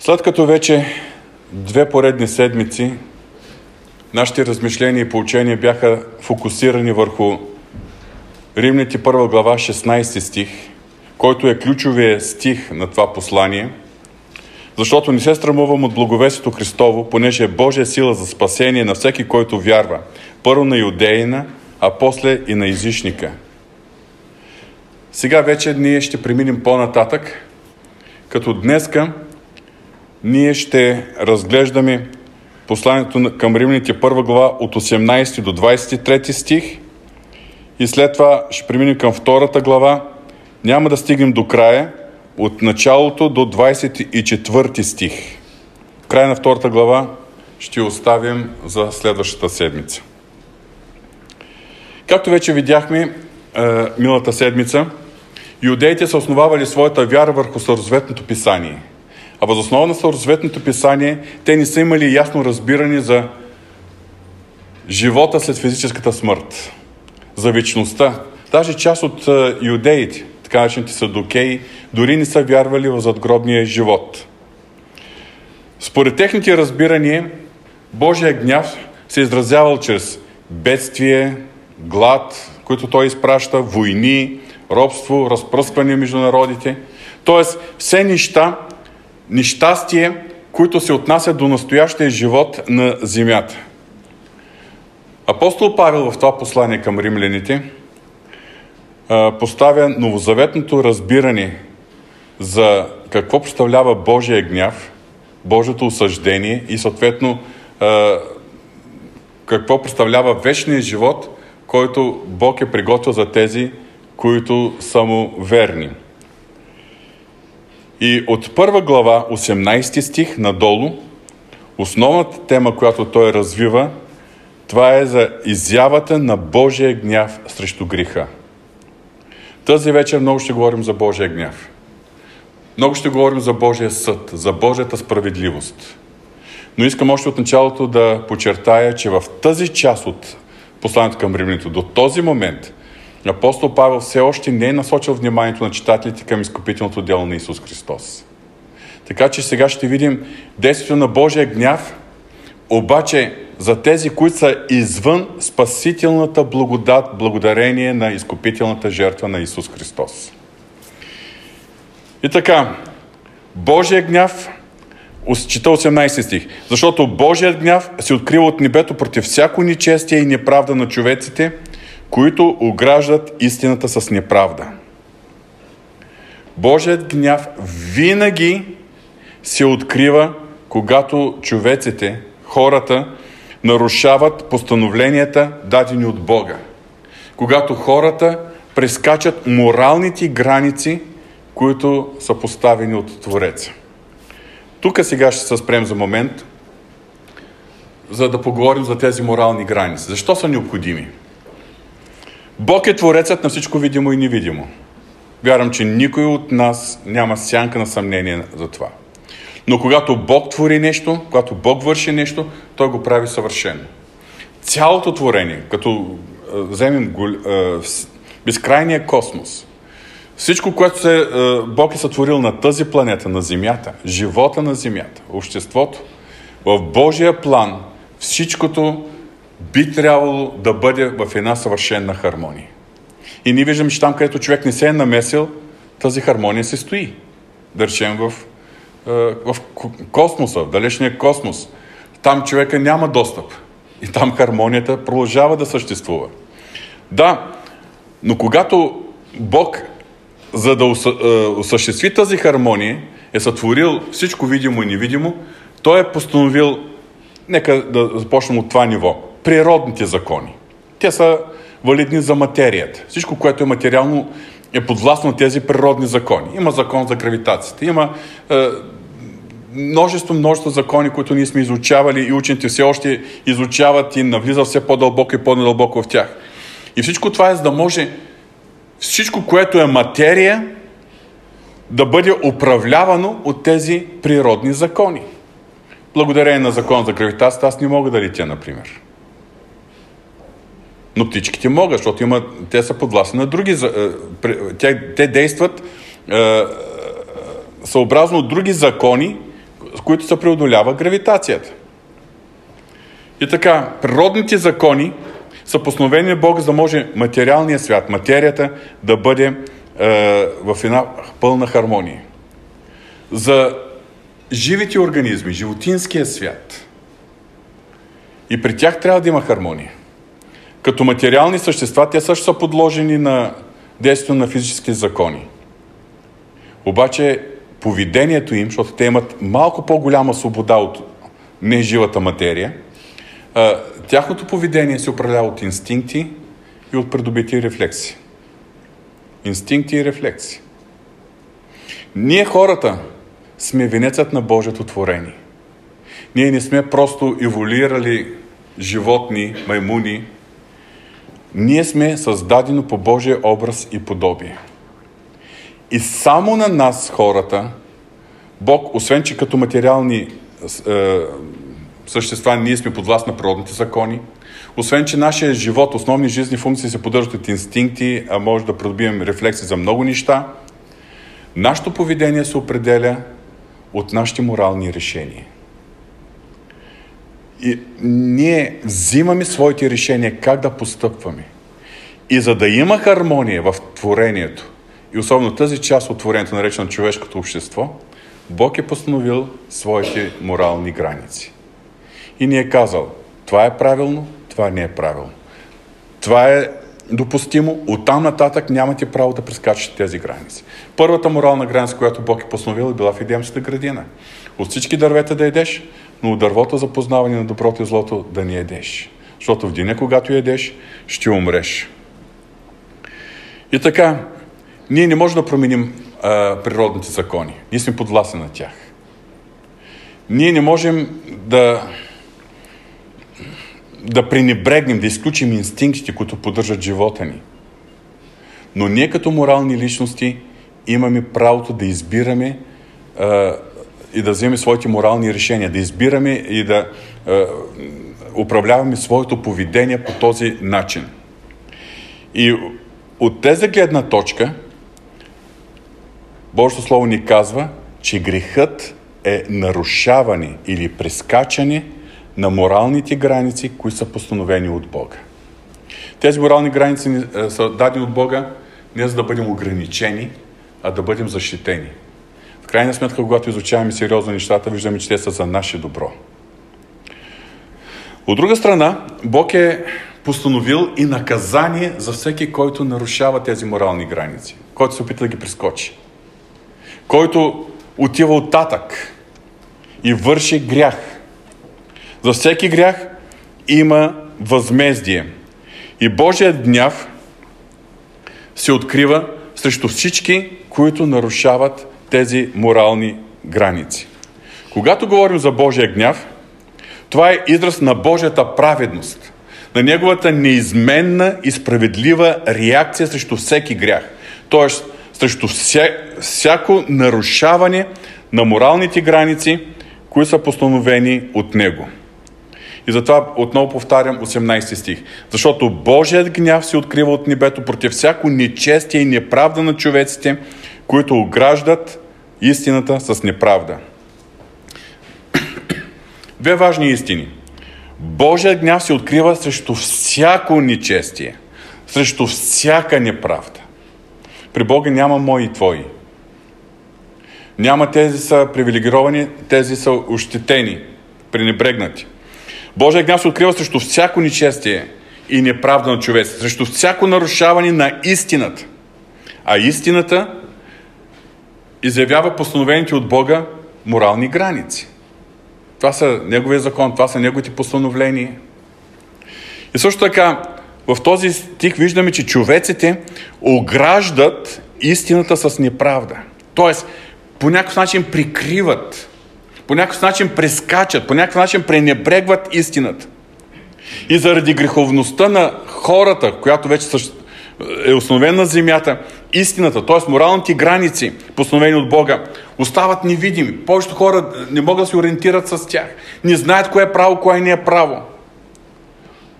След като вече две поредни седмици нашите размишления и поучения бяха фокусирани върху Римните първа глава 16 стих, който е ключовия стих на това послание, защото не се срамувам от благовестието Христово, понеже е Божия сила за спасение на всеки, който вярва. Първо на юдеина, а после и на езичника. Сега вече ние ще преминем по-нататък, като днеска ние ще разглеждаме посланието към Римляните първа глава от 18 до 23 стих и след това ще преминем към втората глава. Няма да стигнем до края, от началото до 24 стих. Край на втората глава ще оставим за следващата седмица. Както вече видяхме е, милата седмица, юдеите са основавали своята вяра върху Старозаветното писание – а възоснова на Старозаветното писание, те не са имали ясно разбиране за живота след физическата смърт, за вечността. Даже част от юдеите, така наречените садокеи, дори не са вярвали в задгробния живот. Според техните разбирания, Божия гняв се изразявал чрез бедствие, глад, които той изпраща, войни, робство, разпръскване между народите. Тоест, все неща, нещастие, които се отнасят до настоящия живот на земята. Апостол Павел в това послание към римляните поставя новозаветното разбиране за какво представлява Божия гняв, Божието осъждение и съответно какво представлява вечния живот, който Бог е приготвил за тези, които са му верни. И от първа глава, 18 стих надолу, основната тема, която той развива, това е за изявата на Божия гняв срещу греха. Тази вечер много ще говорим за Божия гняв. Много ще говорим за Божия съд, за Божията справедливост. Но искам още от началото да подчертая, че в тази част от посланието към римляните, до този момент, апостол Павел все още не е насочил вниманието на читателите към изкупителното дело на Исус Христос. Така че сега ще видим действието на Божия гняв, обаче за тези, които са извън спасителната благодат, благодарение на изкупителната жертва на Исус Христос. И така, Божия гняв, чита 18 стих, защото Божият гняв се открива от небето против всяко нечестие и неправда на човеците – които ограждат истината с неправда. Божият гняв винаги се открива, когато човеците, хората, нарушават постановленията, дадени от Бога. Когато хората прескачат моралните граници, които са поставени от Твореца. Тук сега ще се спрем за момент, за да поговорим за тези морални граници. Защо са необходими? Бог е творецът на всичко видимо и невидимо. Вярвам, че никой от нас няма сянка на съмнение за това. Но когато Бог твори нещо, когато Бог върши нещо, Той го прави съвършено. Цялото творение, като вземем безкрайния космос, всичко, което се, Бог е сътворил на тази планета, на Земята, живота на Земята, обществото, в Божия план всичкото би трябвало да бъде в една съвършена хармония. И ние виждаме, че там, където човек не се е намесил, тази хармония се стои. Да речем в, е, в космоса, в далечния космос. Там човека няма достъп. И там хармонията продължава да съществува. Да, но когато Бог, за да е, осъществи тази хармония, е сътворил всичко видимо и невидимо, Той е постановил, нека да започнем от това ниво, природните закони. Те са валидни за материята. Всичко, което е материално, е подвластно тези природни закони. Има закон за гравитацията, има е, множество, множество закони, които ние сме изучавали и учените все още изучават и навлизат все по-дълбоко и по-надълбоко в тях. И всичко това е за да може всичко, което е материя, да бъде управлявано от тези природни закони. Благодарение на закон за гравитацията аз не мога да летя, например. Но птичките могат, защото има, те са подвластни на други. Те, те действат е, съобразно други закони, с които се преодолява гравитацията. И така, природните закони са постановени от Бога, за да може материалният свят, материята да бъде е, в една пълна хармония. За живите организми, животинския свят, и при тях трябва да има хармония. Като материални същества, те също са подложени на действието на физически закони. Обаче поведението им, защото те имат малко по-голяма свобода от неживата материя, тяхното поведение се управлява от инстинкти и от придобити рефлекси. Инстинкти и рефлекси. Ние хората сме венецът на Божието творение. Ние не сме просто еволюирали животни, маймуни. Ние сме създадено по Божия образ и подобие. И само на нас, хората, Бог, освен че като материални е, същества ние сме под власт на природните закони, освен че нашия живот, основни жизни функции се поддържат от инстинкти, а може да придобием рефлекси за много неща, нашето поведение се определя от нашите морални решения. И ние взимаме своите решения как да постъпваме. И за да има хармония в творението, и особено тази част от творението, наречено човешкото общество, Бог е постановил своите морални граници. И ни е казал, това е правилно, това не е правилно. Това е допустимо, оттам нататък нямате право да прескачате тези граници. Първата морална граница, която Бог е постановил, е била в Едемската градина. От всички дървета да едеш, но от дървото за познаване на доброто и злото да не едеш. Защото в деня, когато едеш, ще умреш. И така, ние не можем да променим а, природните закони. Ние сме подвластни на тях. Ние не можем да, да пренебрегнем, да изключим инстинктите, които поддържат живота ни. Но ние като морални личности имаме правото да избираме а, и да вземем своите морални решения, да избираме и да а, управляваме своето поведение по този начин. И от тези гледна точка, Божието Слово ни казва, че грехът е нарушаване или прескачане на моралните граници, които са постановени от Бога. Тези морални граници е, са дадени от Бога не за да бъдем ограничени, а да бъдем защитени. Крайна сметка, когато изучаваме сериозно нещата, виждаме, че те са за наше добро. От друга страна, Бог е постановил и наказание за всеки, който нарушава тези морални граници, който се опита да ги прескочи, който отива оттатък и върши грях. За всеки грях има възмездие. И Божият гняв се открива срещу всички, които нарушават тези морални граници. Когато говорим за Божия гняв, това е израз на Божията праведност, на Неговата неизменна и справедлива реакция срещу всеки грях. Тоест, срещу вся, всяко нарушаване на моралните граници, които са постановени от Него. И затова отново повтарям 18 стих. Защото Божият гняв се открива от небето против всяко нечестие и неправда на човеците, които ограждат истината с неправда. Две важни истини. Божият гняв се открива срещу всяко нечестие, срещу всяка неправда. При Бога няма мои и твои. Няма тези са привилегировани, тези са ощетени, пренебрегнати. Божия гняв се открива срещу всяко нечестие и неправда на човек, срещу всяко нарушаване на истината. А истината изявява постановените от Бога морални граници. Това са Неговия закон, това са Неговите постановления. И също така, в този стих виждаме, че човеците ограждат истината с неправда. Тоест, по някакъв начин прикриват, по някакъв начин прескачат, по някакъв начин пренебрегват истината. И заради греховността на хората, която вече е установена на земята, истината, т.е. моралните граници, постановени от Бога, остават невидими. Повечето хора не могат да се ориентират с тях. Не знаят кое е право, кое не е право.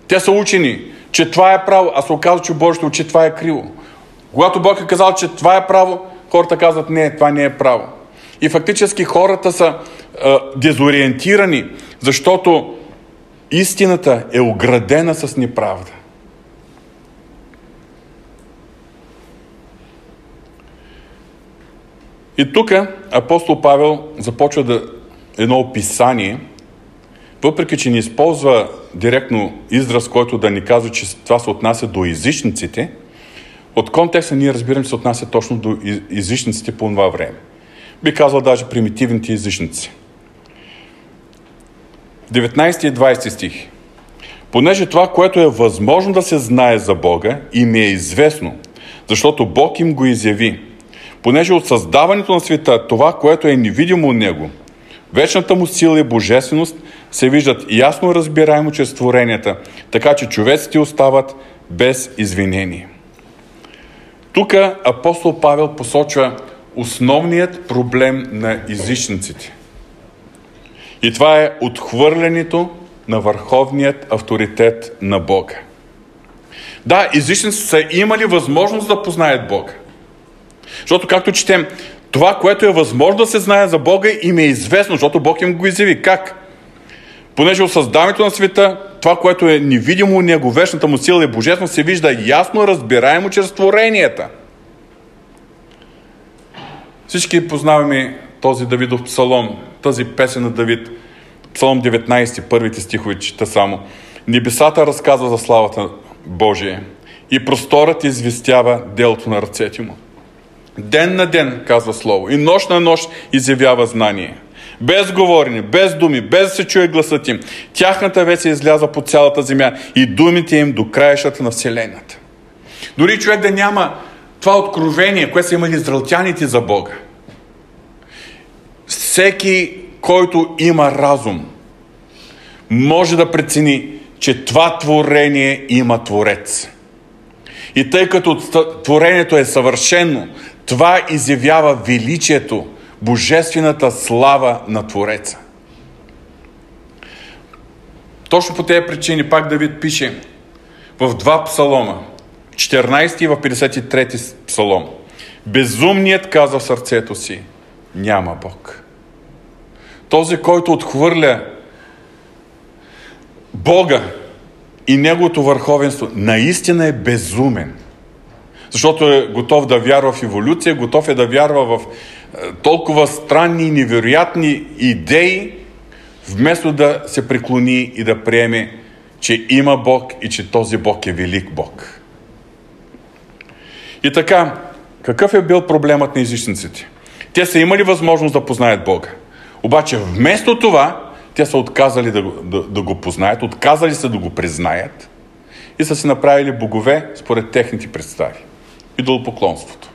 Те са учени, че това е право, а се оказва, че Божието че това е криво. Когато Бог е казал, че това е право, хората казват, не, това не е право. И фактически хората са а, дезориентирани, защото истината е оградена с неправда. И тук апостол Павел започва да едно описание, въпреки че не използва директно израз, който да ни казва, че това се отнася до езичниците, от контекста ние разбираме, че се отнася точно до езичниците по това време. Би казал даже примитивните езичници. 19 и 20 стих. Понеже това, което е възможно да се знае за Бога, им е известно, защото Бог им го изяви. Понеже от създаването на света, това, което е невидимо от Него, вечната му сила и божественост се виждат ясно разбираемо чрез творенията, така че човеците остават без извинение. Тук апостол Павел посочва основният проблем на езичниците. И това е отхвърлянето на върховният авторитет на Бога. Да, езичниците са имали възможност да познаят Бога. Защото, както четем, това, което е възможно да се знае за Бога, им е известно, защото Бог им го изяви. Как? Понеже от създаването на света, това, което е невидимо у него, вечната му сила и божествено, се вижда ясно, разбираемо чрез творенията. Всички познаваме този Давидов псалом, тази песен на Давид, псалом 19, първите стихове чета само. Небесата разказва за славата Божия и просторът известява делото на ръцете му. Ден на ден, казва Слово, и нощ на нощ изявява знание. Без говорене, без думи, без да се чуе гласът им. Тяхната вест е изляза по цялата земя и думите им до краищата на Вселената. Дори човек да няма това откровение, което са имали зралтяните за Бога. Всеки, който има разум, може да прецени, че това творение има Творец. И тъй като творението е съвършено, това изявява величието, божествената слава на Твореца. Точно по тези причини пак Давид пише в два псалома, 14 и в 53 псалом. Безумният каза в сърцето си, няма Бог. Този, който отхвърля Бога и Неговото върховенство, наистина е безумен – защото е готов да вярва в еволюция, готов е да вярва в е, толкова странни и невероятни идеи, вместо да се преклони и да приеме, че има Бог и че този Бог е велик Бог. И така, какъв е бил проблемът на езичниците? Те са имали възможност да познаят Бога. Обаче вместо това, те са отказали да, да, да го познаят, отказали се да го признаят и са си направили богове според техните представи идолопоклонството.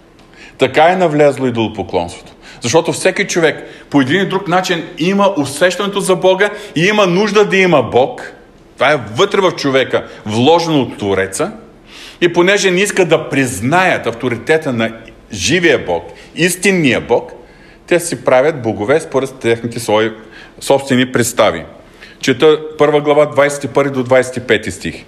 Така е навлезло идолопоклонството. Защото всеки човек по един или друг начин има усещането за Бога и има нужда да има Бог. Това е вътре в човека, вложено от Твореца. И понеже не иска да признаят авторитета на живия Бог, истинния Бог, те си правят богове според техните свои собствени представи. Чета първа глава 21 до 25 стих.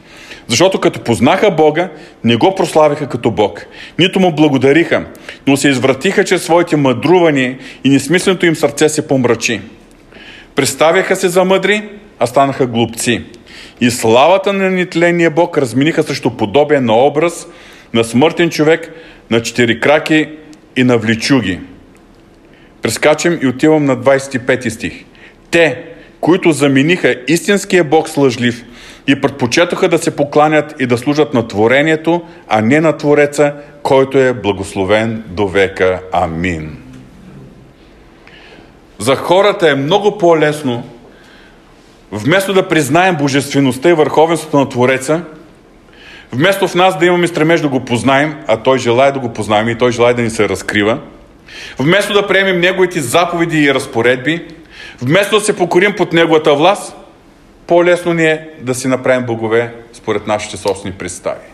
Защото като познаха Бога, не го прославиха като Бог. Нито му благодариха, но се извратиха чрез своите мъдрувания и несмисленото им сърце се помрачи. Представяха се за мъдри, а станаха глупци. И славата на нетления Бог разминиха срещу подобие на образ на смъртен човек, на четири краки и на вличуги. Прескачам и отивам на 25 стих. Те, които замениха истинския Бог с лъжлив – и предпочетоха да се покланят и да служат на творението, а не на Твореца, който е благословен до века. Амин. За хората е много по-лесно, вместо да признаем божествеността и върховенството на Твореца, вместо в нас да имаме стремеж да го познаем, а Той желая да го познаем и Той желая да ни се разкрива, вместо да приемем Неговите заповеди и разпоредби, вместо да се покорим под Неговата власт – по-лесно ни е да си направим богове според нашите собствени представи.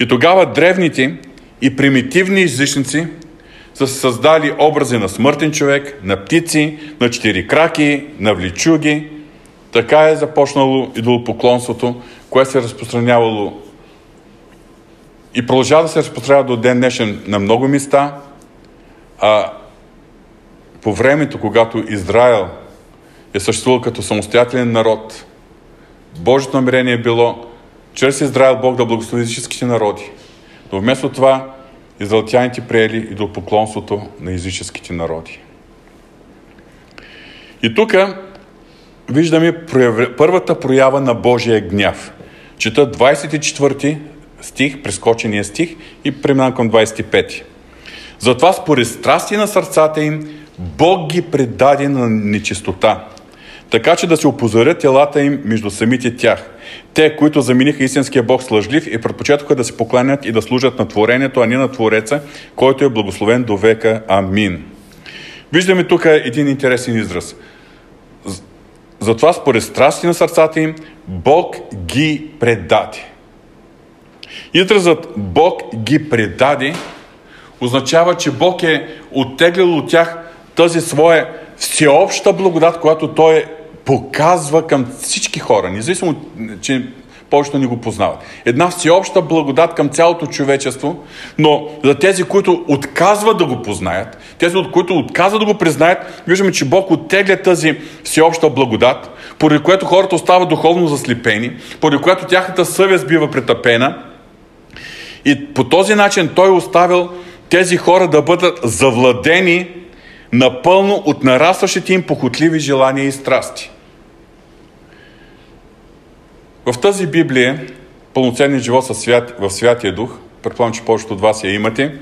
И тогава древните и примитивни езичници са създали образи на смъртен човек, на птици, на четири краки, на вличуги. Така е започнало идолопоклонството, което се е разпространявало и продължава да се разпространява до ден днешен на много места, а по времето, когато Израел е съществувал като самостоятелен народ, Божието намерение е било чрез Израел Бог да благослови езическите народи. Но вместо това израелтяните приели и до поклонството на езическите народи. И тук виждаме първата проява на Божия гняв. Чета 24 стих, прескочения стих и преминавам към 25. Затова според страсти на сърцата им Бог ги предаде на нечистота, така че да се опозорят телата им между самите тях. Те, които замениха истинския Бог с лъжлив и предпочетоха да се покланят и да служат на творението, а не на Твореца, който е благословен до века. Амин. Виждаме тук един интересен израз. Затова според страсти на сърцата им Бог ги предаде. Изразът Бог ги предаде означава, че Бог е оттеглил от тях тази своя всеобща благодат, която Той е показва към всички хора, независимо, че повечето не го познават. Една всеобща благодат към цялото човечество, но за тези, които отказват да го познаят, тези, от които отказват да го признаят, виждаме, че Бог оттегля тази всеобща благодат, поради което хората остават духовно заслепени, поради което тяхната съвест бива претъпена. И по този начин Той оставил тези хора да бъдат завладени напълно от нарастващите им похотливи желания и страсти. В тази Библия, пълноценния живот свят, в Святия Дух, предполагам, че повечето от вас я имате,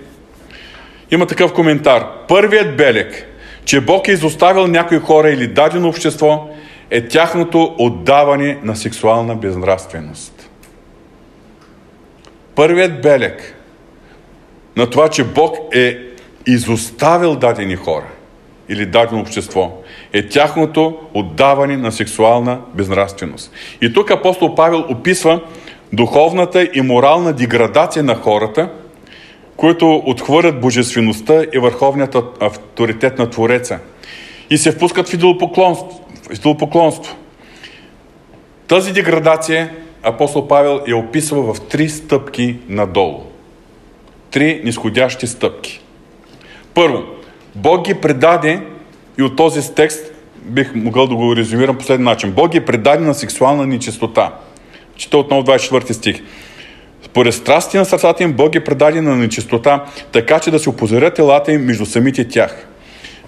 има такъв коментар. Първият белег, че Бог е изоставил някои хора или дадено общество, е тяхното отдаване на сексуална безнравственост. Първият белег на това, че Бог е изоставил дадени хора или дадено общество, е тяхното отдаване на сексуална безнравственост. И тук апостол Павел описва духовната и морална деградация на хората, които отхвърлят божествеността и върховният авторитет на Твореца и се впускат в идолопоклонство. Тази деградация апостол Павел я описва в три стъпки надолу. Три нисходящи стъпки. Първо, Бог ги предаде и от този текст бих могъл да го резюмирам по следния начин. Бог ги предаде на сексуална нечистота. Чета отново 24 стих. Според страсти на сърцата им Бог ги предаде на нечистота, така че да се опозорят телата им между самите тях.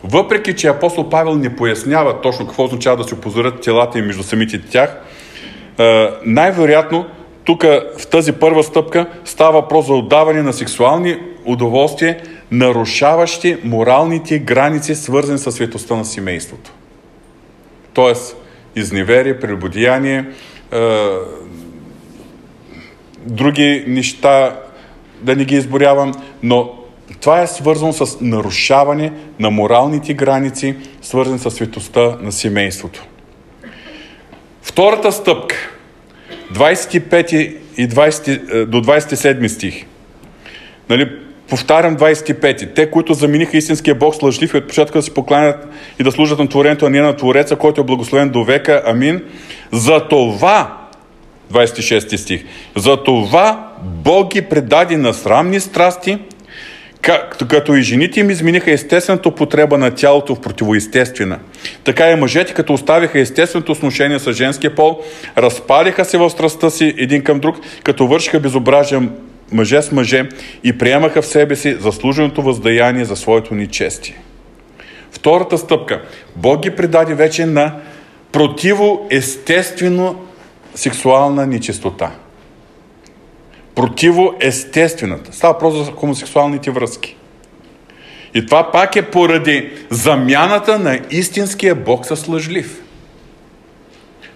Въпреки, че апостол Павел не пояснява точно какво означава да се опозорят телата им между самите тях, най-вероятно тук в тази първа стъпка става въпрос за отдаване на сексуални удоволствия нарушаващи моралните граници, свързани с светостта на семейството. Тоест, изневерие, прелюбодеяние, е, други неща, да не ги изборявам, но това е свързано с нарушаване на моралните граници, свързани с светостта на семейството. Втората стъпка, 25 и 20, е, до 27 стих. Нали, Повтарям 25. Те, които замениха истинския Бог с лъжлив и отпочатка да се покланят и да служат на творението, а не на Твореца, който е благословен до века. Амин. За това, 26 стих, за това Бог ги предаде на срамни страсти, като и жените им измениха естествената употреба на тялото в противоестествена. Така и мъжете, като оставиха естественото сношение с женския пол, разпалиха се в страстта си един към друг, като вършиха безобразие мъже с мъже и приемаха в себе си заслуженото въздаяние за своето нечестие. Втората стъпка. Бог ги предаде вече на противоестествено сексуална нечистота. Противоестествената. Става въпрос за хомосексуалните връзки. И това пак е поради замяната на истинския Бог с лъжлив.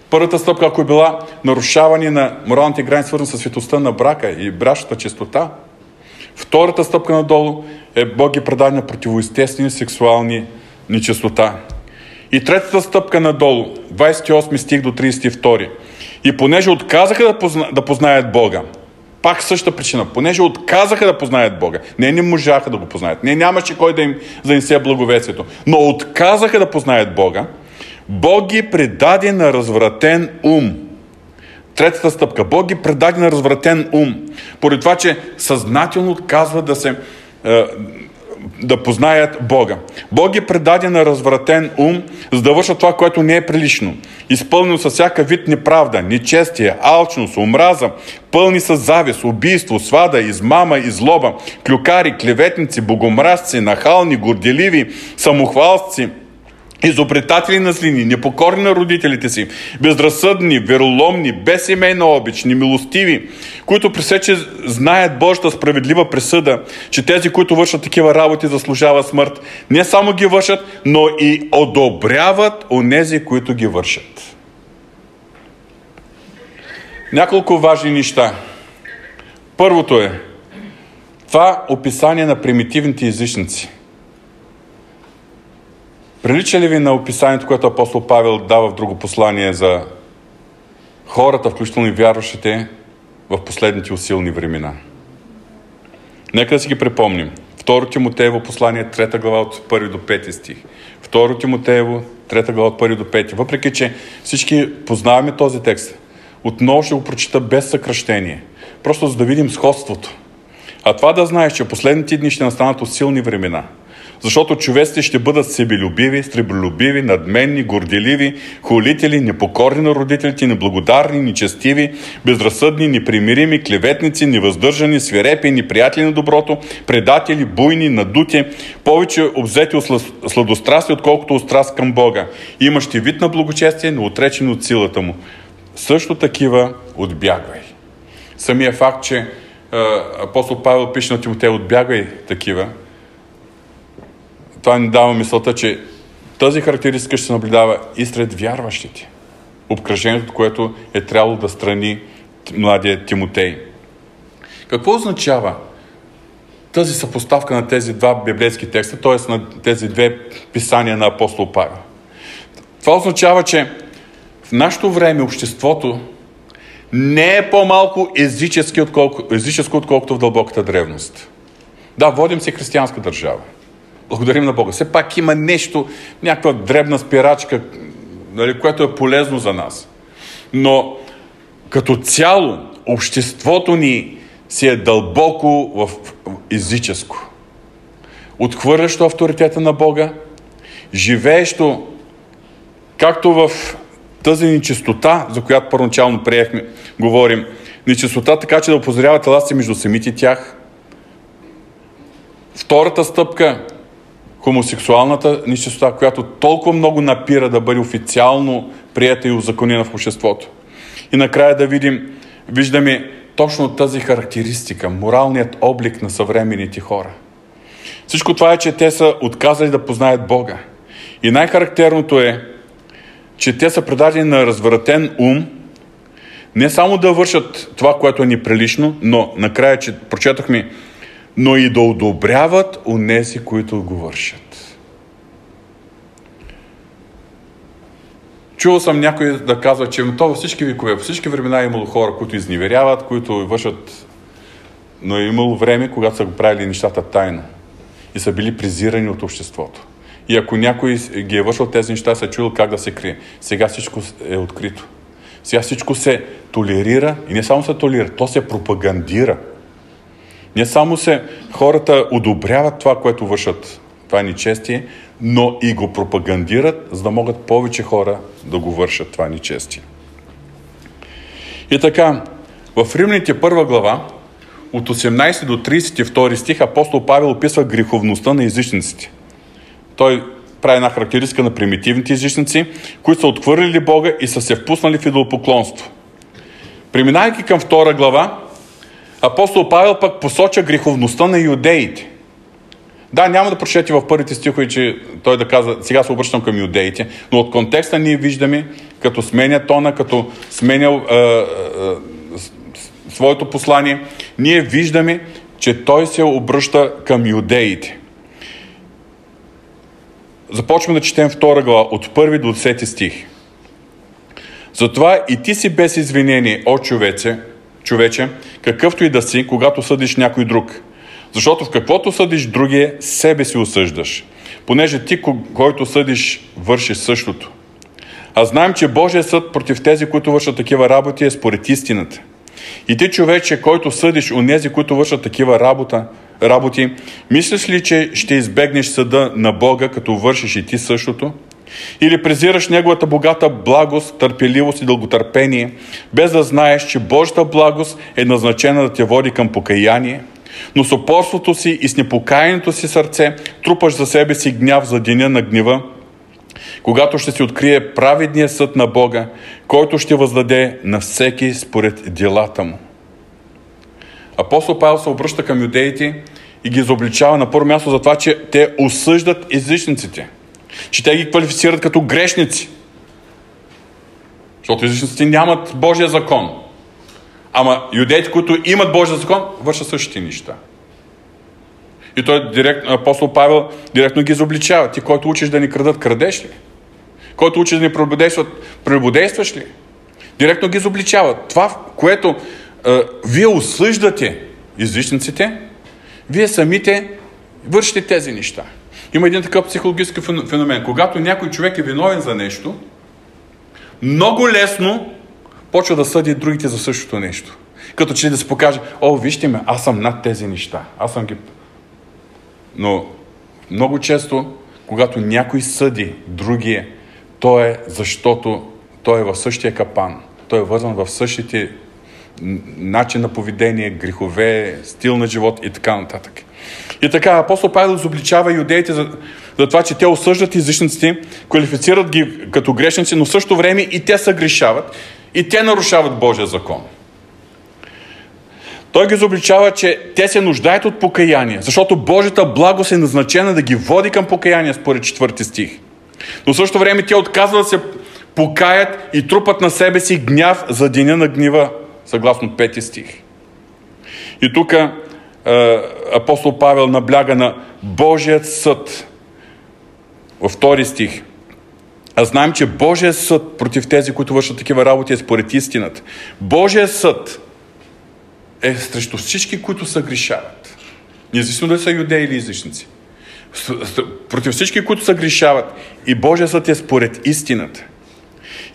Първата стъпка, ако е била нарушаване на моралните грани, свързани с светостта на брака и брашната чистота, втората стъпка надолу е Бог ги предаде на противоестествени сексуални нечистота. И третата стъпка надолу, 28 стих до 32. И понеже отказаха да, позна, да познаят Бога, пак същата причина, понеже отказаха да познаят Бога, не не можаха да го познаят, не нямаше кой да им занесе благовестието, но отказаха да познаят Бога, Бог ги предаде на развратен ум. Третата стъпка. Бог ги предаде на развратен ум. Поради това, че съзнателно отказва да се е, да познаят Бога. Бог е предаде на развратен ум, за да вършат това, което не е прилично. Изпълнено с всяка вид неправда, нечестие, алчност, омраза, пълни с завист, убийство, свада, измама, излоба, клюкари, клеветници, богомразци, нахални, горделиви, самохвалци, изобретатели на злини, непокорни на родителите си, безразсъдни, вероломни, без семейна обич, немилостиви, които пресече знаят Божията справедлива присъда, че тези, които вършат такива работи, заслужават смърт. Не само ги вършат, но и одобряват онези, които ги вършат. Няколко важни неща. Първото е това описание на примитивните езичници – Прилича ли ви на описанието, което апостол Павел дава в друго послание за хората, включително и вярващите в последните усилни времена? Нека да си ги припомним. Второ Тимотеево послание, 3 глава от 1 до 5 стих. Второ Тимотеево, 3 глава от 1 до 5. Въпреки, че всички познаваме този текст, отново ще го прочита без съкръщение. Просто за да видим сходството. А това да знаеш, че последните дни ще настанат усилни времена – защото човеците ще бъдат себелюбиви, стреболюбиви, надменни, горделиви, холители, непокорни на родителите, неблагодарни, нечестиви, безразсъдни, непримирими, клеветници, невъздържани, свирепи, неприятели на доброто, предатели, буйни, надути, повече обзети от сладострастие, отколкото от страст към Бога, имащи вид на благочестие, но отречени от силата му. Също такива отбягвай. Самия факт, че апостол Павел пише на Тимотей, отбягвай такива, това ни дава мисълта, че тази характеристика ще се наблюдава и сред вярващите. Обкръжението, което е трябвало да страни младия Тимотей. Какво означава тази съпоставка на тези два библейски текста, т.е. на тези две писания на апостол Павел? Това означава, че в нашето време обществото не е по-малко езическо, отколко, езическо, отколкото в дълбоката древност. Да, водим се християнска държава. Благодарим на Бога. Все пак има нещо, някаква дребна спирачка, нали, което е полезно за нас. Но като цяло, обществото ни си е дълбоко в езическо. Отхвърлящо авторитета на Бога, живеещо както в тази нечистота, за която първоначално приехме, говорим, нечистота така, че да опозорява тела си между самите тях. Втората стъпка хомосексуалната нищота, която толкова много напира да бъде официално прията и узаконена в обществото. И накрая да видим, виждаме точно тази характеристика, моралният облик на съвременните хора. Всичко това е, че те са отказали да познаят Бога. И най-характерното е, че те са предадени на развратен ум, не само да вършат това, което е неприлично, но накрая, че прочетохме но и да одобряват унеси, които го вършат. Чувал съм някой да казва, че то във всички векове, във всички времена е имало хора, които изневеряват, които вършат, но е имало време, когато са го правили нещата тайно и са били презирани от обществото. И ако някой ги е вършил тези неща, се е чуил как да се крие. Сега всичко е открито. Сега всичко се толерира и не само се толерира, то се пропагандира. Не само се хората одобряват това, което вършат, това е нечестие, но и го пропагандират, за да могат повече хора да го вършат това нечестие. И така, в Римляните първа глава, от 18 до 32 стих, апостол Павел описва греховността на езичниците. Той прави една характеристика на примитивните езичници, които са отхвърлили Бога и са се впуснали в идолопоклонство. Преминайки към втора глава, Апостол Павел пък посоча греховността на юдеите. Да, няма да прочете в първите стихове, че той да казва, сега се обръщам към юдеите, но от контекста ние виждаме, като сменя тона, като сменя е, е, своето послание, ние виждаме, че той се обръща към юдеите. Започваме да четем втора глава, от първи до 10 стих. Затова и ти си без извинение, о човече, човече, какъвто и да си, когато съдиш някой друг. Защото в каквото съдиш другия, себе си осъждаш. Понеже ти, който съдиш, вършиш същото. А знаем, че Божия съд против тези, които вършат такива работи, е според истината. И ти, човече, който съдиш у нези, които вършат такива работа, работи, мислиш ли, че ще избегнеш съда на Бога, като вършиш и ти същото? Или презираш Неговата богата благост, търпеливост и дълготърпение, без да знаеш, че Божията благост е назначена да те води към покаяние, но с опорството си и с непокаянието си сърце трупаш за себе си гняв за деня на гнева, когато ще се открие праведния съд на Бога, който ще въздаде на всеки според делата му. Апостол Павел се обръща към юдеите и ги изобличава на първо място за това, че те осъждат езичниците. Че те ги квалифицират като грешници. Защото езичниците нямат Божия закон. Ама юдеите, които имат Божия закон, вършат същите неща. И той, директ, апостол Павел, директно ги изобличава. Ти, който учиш да ни крадат, крадеш ли? Който учиш да ни прелюбодействат, прелюбодействаш ли? Директно ги изобличава. Това, което е, вие осъждате езичниците, вие самите вършите тези неща. Има един такъв психологически феномен. Когато някой човек е виновен за нещо, много лесно почва да съди другите за същото нещо. Като че да се покаже, о, вижте ме, аз съм над тези неща. Аз съм ги... Но много често, когато някой съди другия, то е защото той е в същия капан. Той е вързан в същите начин на поведение, грехове, стил на живот и така нататък. И така, апостол Павел изобличава юдеите за, за това, че те осъждат езичниците, квалифицират ги като грешници, но в същото време и те са грешават, и те нарушават Божия закон. Той ги изобличава, че те се нуждаят от покаяние, защото Божията благост е назначена да ги води към покаяние, според четвърти стих. Но в същото време те отказват да се покаят и трупат на себе си гняв за деня на гнива, съгласно пети стих. И тук апостол Павел набляга на Божият съд. Във втори стих. А знаем, че Божият съд против тези, които вършат такива работи, е според истината. Божият съд е срещу всички, които са грешават. Независимо дали са юдеи или езичници. Против всички, които са грешават. И Божия съд е според истината.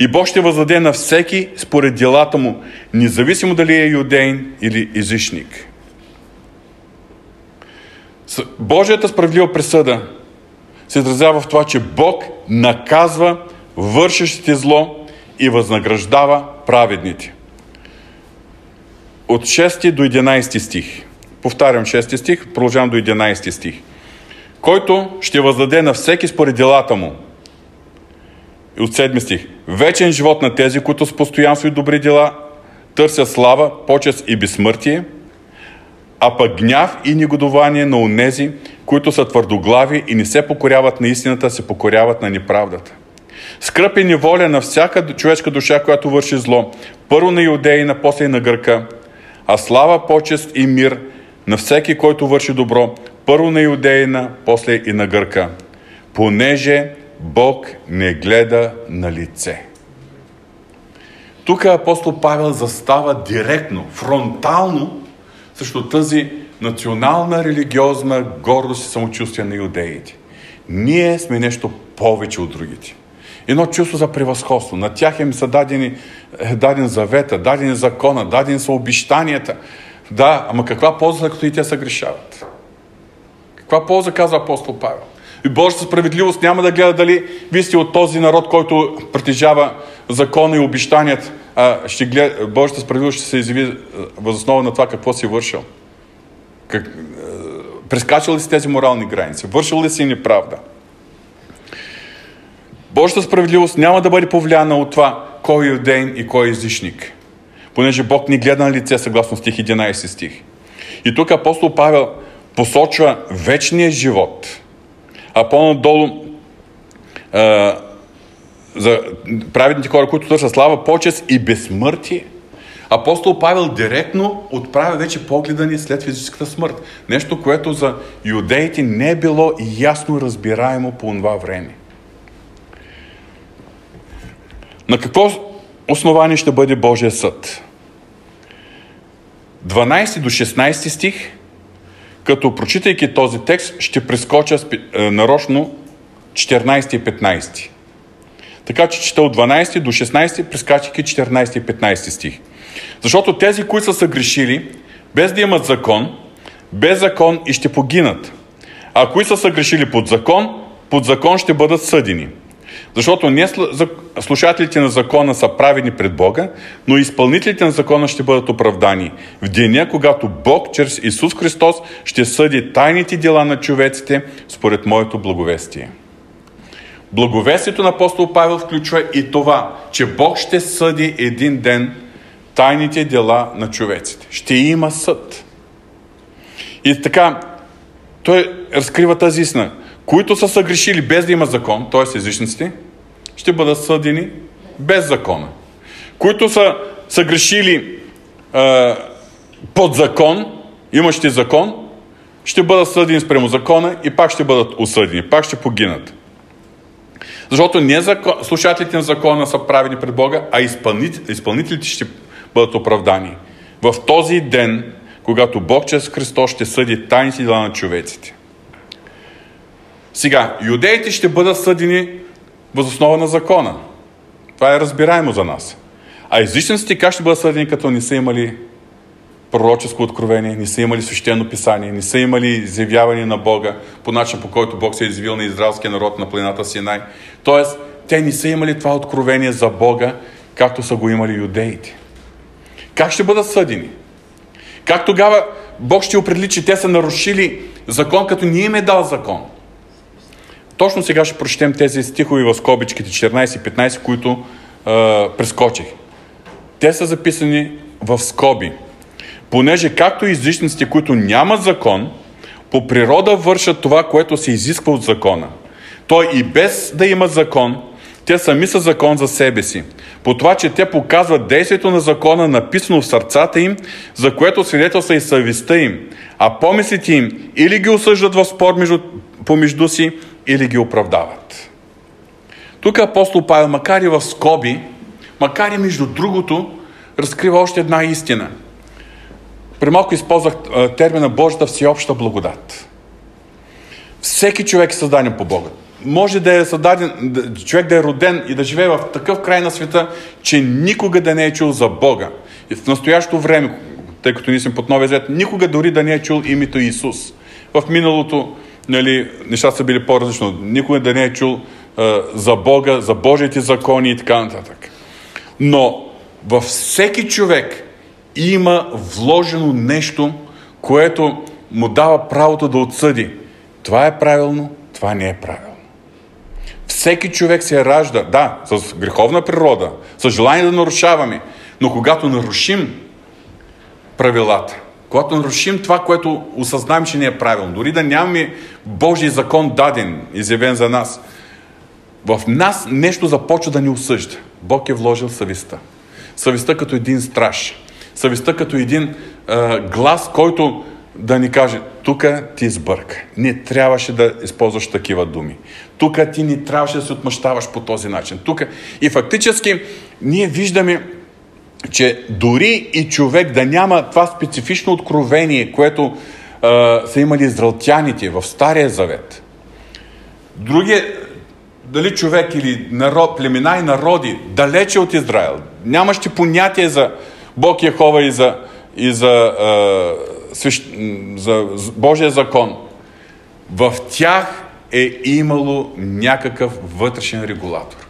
И Бог ще въздаде на всеки според делата му, независимо дали е юдейн или езичник. Божията справедлива присъда се изразява в това, че Бог наказва вършещите зло и възнаграждава праведните. От 6 до 11 стих. Повтарям 6 стих, продължавам до 11 стих. Който ще въздаде на всеки според делата му, и от 7 стих. Вечен живот на тези, които с постоянство и добри дела търсят слава, почест и безсмъртие, а пък гняв и негодование на онези, които са твърдоглави и не се покоряват на истината, се покоряват на неправдата. Скръп и неволя на всяка човешка душа, която върши зло, първо на иудеи, на после и на гърка, а слава, почест и мир на всеки, който върши добро, първо на иудеина, после и на гърка, понеже Бог не гледа на лице. Тук апостол Павел застава директно, фронтално срещу тази национална религиозна гордост и самочувствие на юдеите. Ние сме нещо повече от другите. Едно чувство за превъзходство. На тях им са дадени, е, даден завета, дадени закона, дадени са обещанията. Да, ама каква полза, като и те се грешават? Каква полза казва апостол Павел? И Божията справедливост няма да гледа дали вие сте от този народ, който притежава закона и обещанията, а ще гледа, Божията справедливост ще се изяви възоснова на това какво си вършил. Как, прескачал ли си тези морални граници? Вършил ли си неправда? Божията справедливост няма да бъде повлияна от това кой е юдейн и кой е езичник. Понеже Бог ни гледа на лице, съгласно стих 11 стих. И тук апостол Павел посочва вечния живот – а по-надолу за праведните хора, които търсят слава, почест и безсмъртие. Апостол Павел директно отправя вече погледа ни след физическата смърт. Нещо, което за юдеите не е било ясно разбираемо по това време. На какво основание ще бъде Божия съд? 12 до 16 стих като прочитайки този текст, ще прескоча е, нарочно 14 и 15. Така че чета от 12 до 16, прескачайки 14 и 15 стих. Защото тези, които са съгрешили, без да имат закон, без закон и ще погинат. А кои са съгрешили под закон, под закон ще бъдат съдени. Защото не слушателите на закона са правени пред Бога, но изпълнителите на закона ще бъдат оправдани в деня, когато Бог чрез Исус Христос ще съди тайните дела на човеците според моето благовестие. Благовестието на апостол Павел включва и това, че Бог ще съди един ден тайните дела на човеците. Ще има съд. И така, той разкрива тази истина. Които са съгрешили без да има закон, т.е. езичниците, ще бъдат съдени без закона. Които са съгрешили е, под закон, имащи закон, ще бъдат съдени спрямо закона и пак ще бъдат осъдени, пак ще погинат. Защото не закон, слушателите на закона са правени пред Бога, а изпълнителите, ще бъдат оправдани. В този ден, когато Бог чрез Христос ще съди тайните дела на човеците. Сега, юдеите ще бъдат съдени възоснова на закона. Това е разбираемо за нас. А езичниците как ще бъдат съдени, като не са имали пророческо откровение, не са имали свещено писание, не са имали изявяване на Бога по начин, по който Бог се е извил на израелския народ на планината Синай. Тоест, те не са имали това откровение за Бога, както са го имали юдеите. Как ще бъдат съдени? Как тогава Бог ще определи, че те са нарушили закон, като ние им е дал закон? Точно сега ще прочетем тези стихови в скобичките 14 и 15, които е, прескочих. Те са записани в скоби. Понеже както излишниците, които нямат закон, по природа вършат това, което се изисква от закона. Той и без да има закон, те сами са закон за себе си. По това, че те показват действието на закона, написано в сърцата им, за което свидетелства и съвестта им, а помислите им или ги осъждат в спор между, помежду си, или ги оправдават. Тук апостол Павел, макар и в скоби, макар и между другото, разкрива още една истина. При малко използвах термина Божията всеобща благодат. Всеки човек е създаден по Бога. Може да е създаден, човек да е роден и да живее в такъв край на света, че никога да не е чул за Бога. И в настоящото време, тъй като ние сме под Новия Завет, никога дори да не е чул името Исус. В миналото нали, нещата са били по-различно. Никой да не е чул а, за Бога, за Божиите закони и така нататък. Но във всеки човек има вложено нещо, което му дава правото да отсъди. Това е правилно, това не е правилно. Всеки човек се ражда, да, с греховна природа, с желание да нарушаваме, но когато нарушим правилата, когато нарушим това, което осъзнаем, че не е правилно, дори да нямаме Божий закон даден, изявен за нас, в нас нещо започва да ни осъжда. Бог е вложил съвестта. Съвестта като един страж. Съвестта като един а, глас, който да ни каже, тук ти сбърка. Не трябваше да използваш такива думи. Тук ти не трябваше да се отмъщаваш по този начин. Тук. И фактически ние виждаме че дори и човек да няма това специфично откровение, което а, са имали израелтяните в Стария Завет, другия, дали човек или народ, племена и народи, далече от Израел, нямащи понятие за Бог Яхова и за, и за, свещ, за Божия закон, в тях е имало някакъв вътрешен регулатор.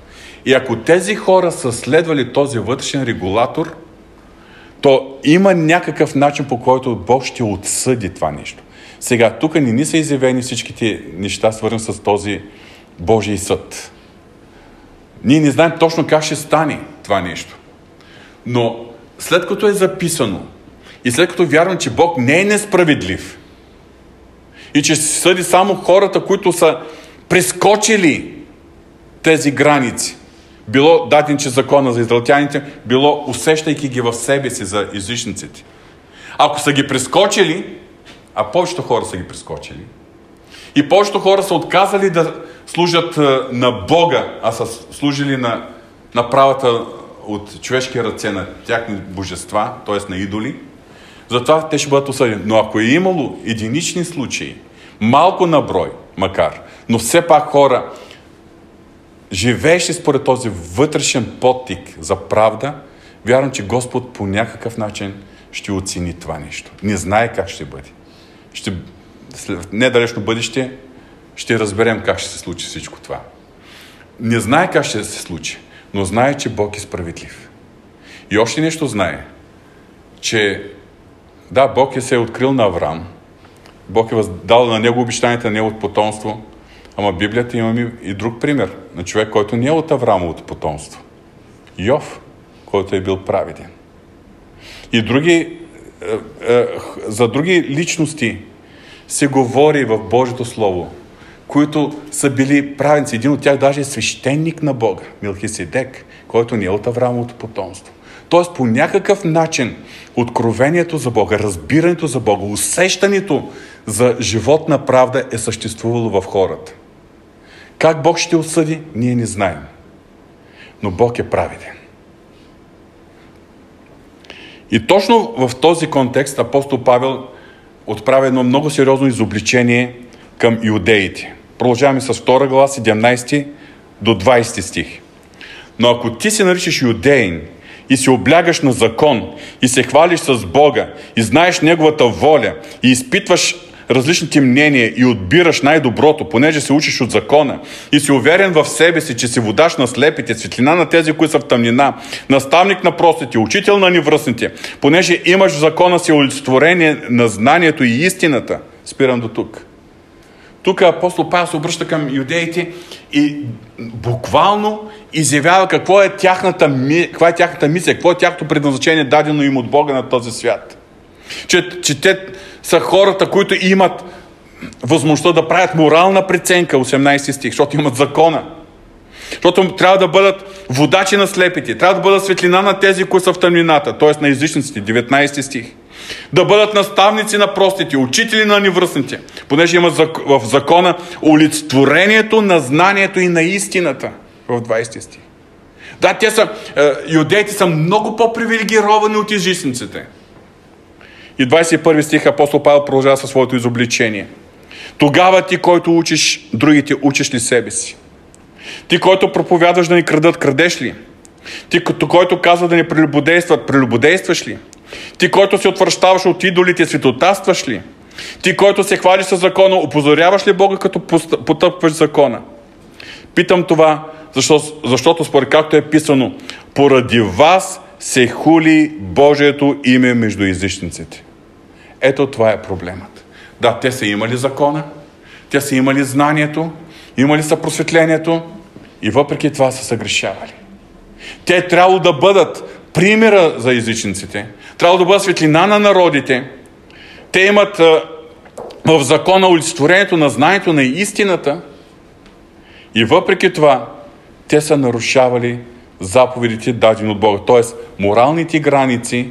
И ако тези хора са следвали този вътрешен регулатор, то има някакъв начин по който Бог ще отсъди това нещо. Сега, тук не са изявени всичките неща, свързани с този Божий съд. Ние не знаем точно как ще стане това нещо. Но след като е записано и след като вярвам, че Бог не е несправедлив и че се съди само хората, които са прескочили тези граници, било даден, че закона за израелтяните, било усещайки ги в себе си за езичниците. Ако са ги прескочили, а повечето хора са ги прескочили, и повечето хора са отказали да служат на Бога, а са служили на, на правата от човешки ръце на тяхни божества, т.е. на идоли, затова те ще бъдат осъдени. Но ако е имало единични случаи, малко на брой, макар, но все пак хора, живееш ли според този вътрешен подтик за правда, вярвам, че Господ по някакъв начин ще оцени това нещо. Не знае как ще бъде. ще, след недалечно бъдеще ще разберем как ще се случи всичко това. Не знае как ще се случи, но знае, че Бог е справедлив. И още нещо знае, че да, Бог е се е открил на Авраам, Бог е дал на него обещанията на неговото потомство, ама Библията имаме и друг пример на човек, който не е от Авраамовото потомство. Йов, който е бил праведен. И други, е, е, за други личности се говори в Божието Слово, които са били правенци. Един от тях даже е свещеник на Бога, Милхиседек, който не е от Авраамовото потомство. Тоест по някакъв начин откровението за Бога, разбирането за Бога, усещането за животна правда е съществувало в хората. Как Бог ще осъди, ние не знаем. Но Бог е праведен. И точно в този контекст апостол Павел отправя едно много сериозно изобличение към иудеите. Продължаваме с 2 глава, 17 до 20 стих. Но ако ти се наричаш юдеин и се облягаш на закон и се хвалиш с Бога и знаеш Неговата воля и изпитваш различните мнения и отбираш най-доброто, понеже се учиш от закона и си уверен в себе си, че си водаш на слепите, светлина на тези, които са в тъмнина, наставник на простите, учител на невръстните, понеже имаш в закона си олицетворение на знанието и истината. Спирам до тук. Тук апостол Павел се обръща към юдеите и буквално изявява какво е тяхната, каква е тяхната мисия, какво е тяхното предназначение дадено им от Бога на този свят. Че, че те са хората, които имат възможността да правят морална преценка, 18 стих, защото имат закона. Защото трябва да бъдат водачи на слепите, трябва да бъдат светлина на тези, които са в тъмнината, т.е. на езичниците, 19 стих. Да бъдат наставници на простите, учители на невръстните, понеже има в закона олицетворението на знанието и на истината в 20 стих. Да, те са, е, юдеите са много по-привилегировани от езичниците. И 21 стих апостол Павел продължава със своето изобличение. Тогава ти, който учиш другите, учиш ли себе си? Ти, който проповядваш да ни крадат, крадеш ли? Ти, който казва да ни прелюбодействат, прелюбодействаш ли? Ти, който се отвръщаваш от идолите, светотастваш ли? Ти, който се хвалиш с закона, опозоряваш ли Бога, като потъпваш закона? Питам това, защото, защото според както е писано, поради вас се хули Божието име между езичниците. Ето това е проблемът. Да, те са имали закона, те са имали знанието, имали са просветлението и въпреки това са съгрешавали. Те е трябвало да бъдат примера за езичниците, трябва да бъдат светлина на народите. Те имат в закона олицетворението на знанието на истината и въпреки това те са нарушавали заповедите дадени от Бога. Тоест, моралните граници,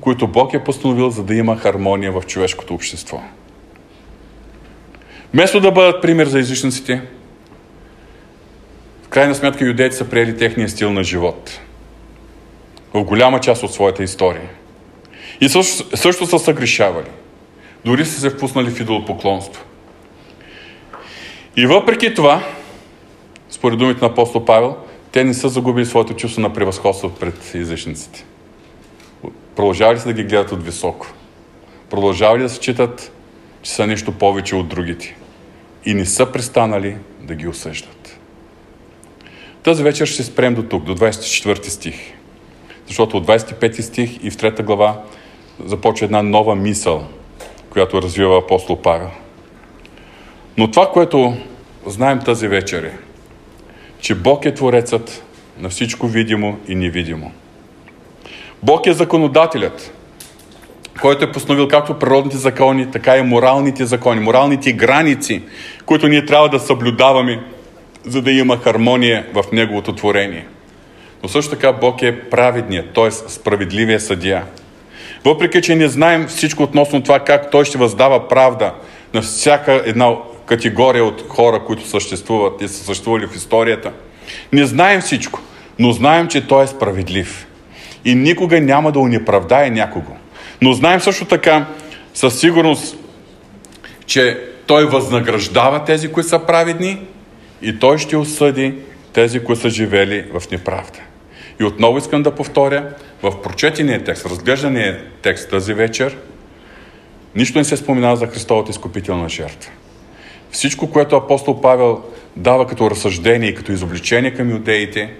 които Бог е постановил, за да има хармония в човешкото общество. Вместо да бъдат пример за езичниците, в крайна сметка юдеите са приели техния стил на живот. В голяма част от своята история. И също, също са съгрешавали. Дори са се впуснали в идолопоклонство. И въпреки това, според думите на апостол Павел, те не са загубили своето чувство на превъзходство пред язичниците. Продължавали са да ги гледат от високо. Продължавали да се читат, че са нещо повече от другите. И не са престанали да ги осъждат. Тази вечер ще спрем до тук, до 24 стих. Защото от 25 стих и в 3 глава започва една нова мисъл, която развива апостол Павел. Но това, което знаем тази вечер е, че Бог е Творецът на всичко видимо и невидимо. Бог е законодателят, който е постановил както природните закони, така и моралните закони, моралните граници, които ние трябва да съблюдаваме, за да има хармония в Неговото творение. Но също така Бог е праведният, т.е. справедливия съдия. Въпреки, че не знаем всичко относно това как Той ще въздава правда на всяка една категория от хора, които съществуват и са съществували в историята. Не знаем всичко, но знаем, че Той е справедлив. И никога няма да унеправдае някого. Но знаем също така със сигурност, че Той възнаграждава тези, които са праведни и Той ще осъди тези, които са живели в неправда. И отново искам да повторя, в прочетения текст, разглеждания текст тази вечер, нищо не се споменава за Христовата изкупителна жертва. Всичко, което апостол Павел дава като разсъждение и като изобличение към иудеите,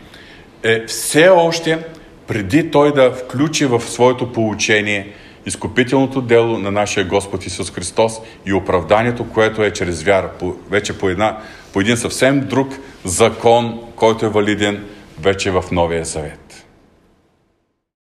е все още преди той да включи в своето получение изкупителното дело на нашия Господ Исус Христос и оправданието, което е чрез вяра, вече по, една, по един съвсем друг закон, който е валиден вече в Новия Завет.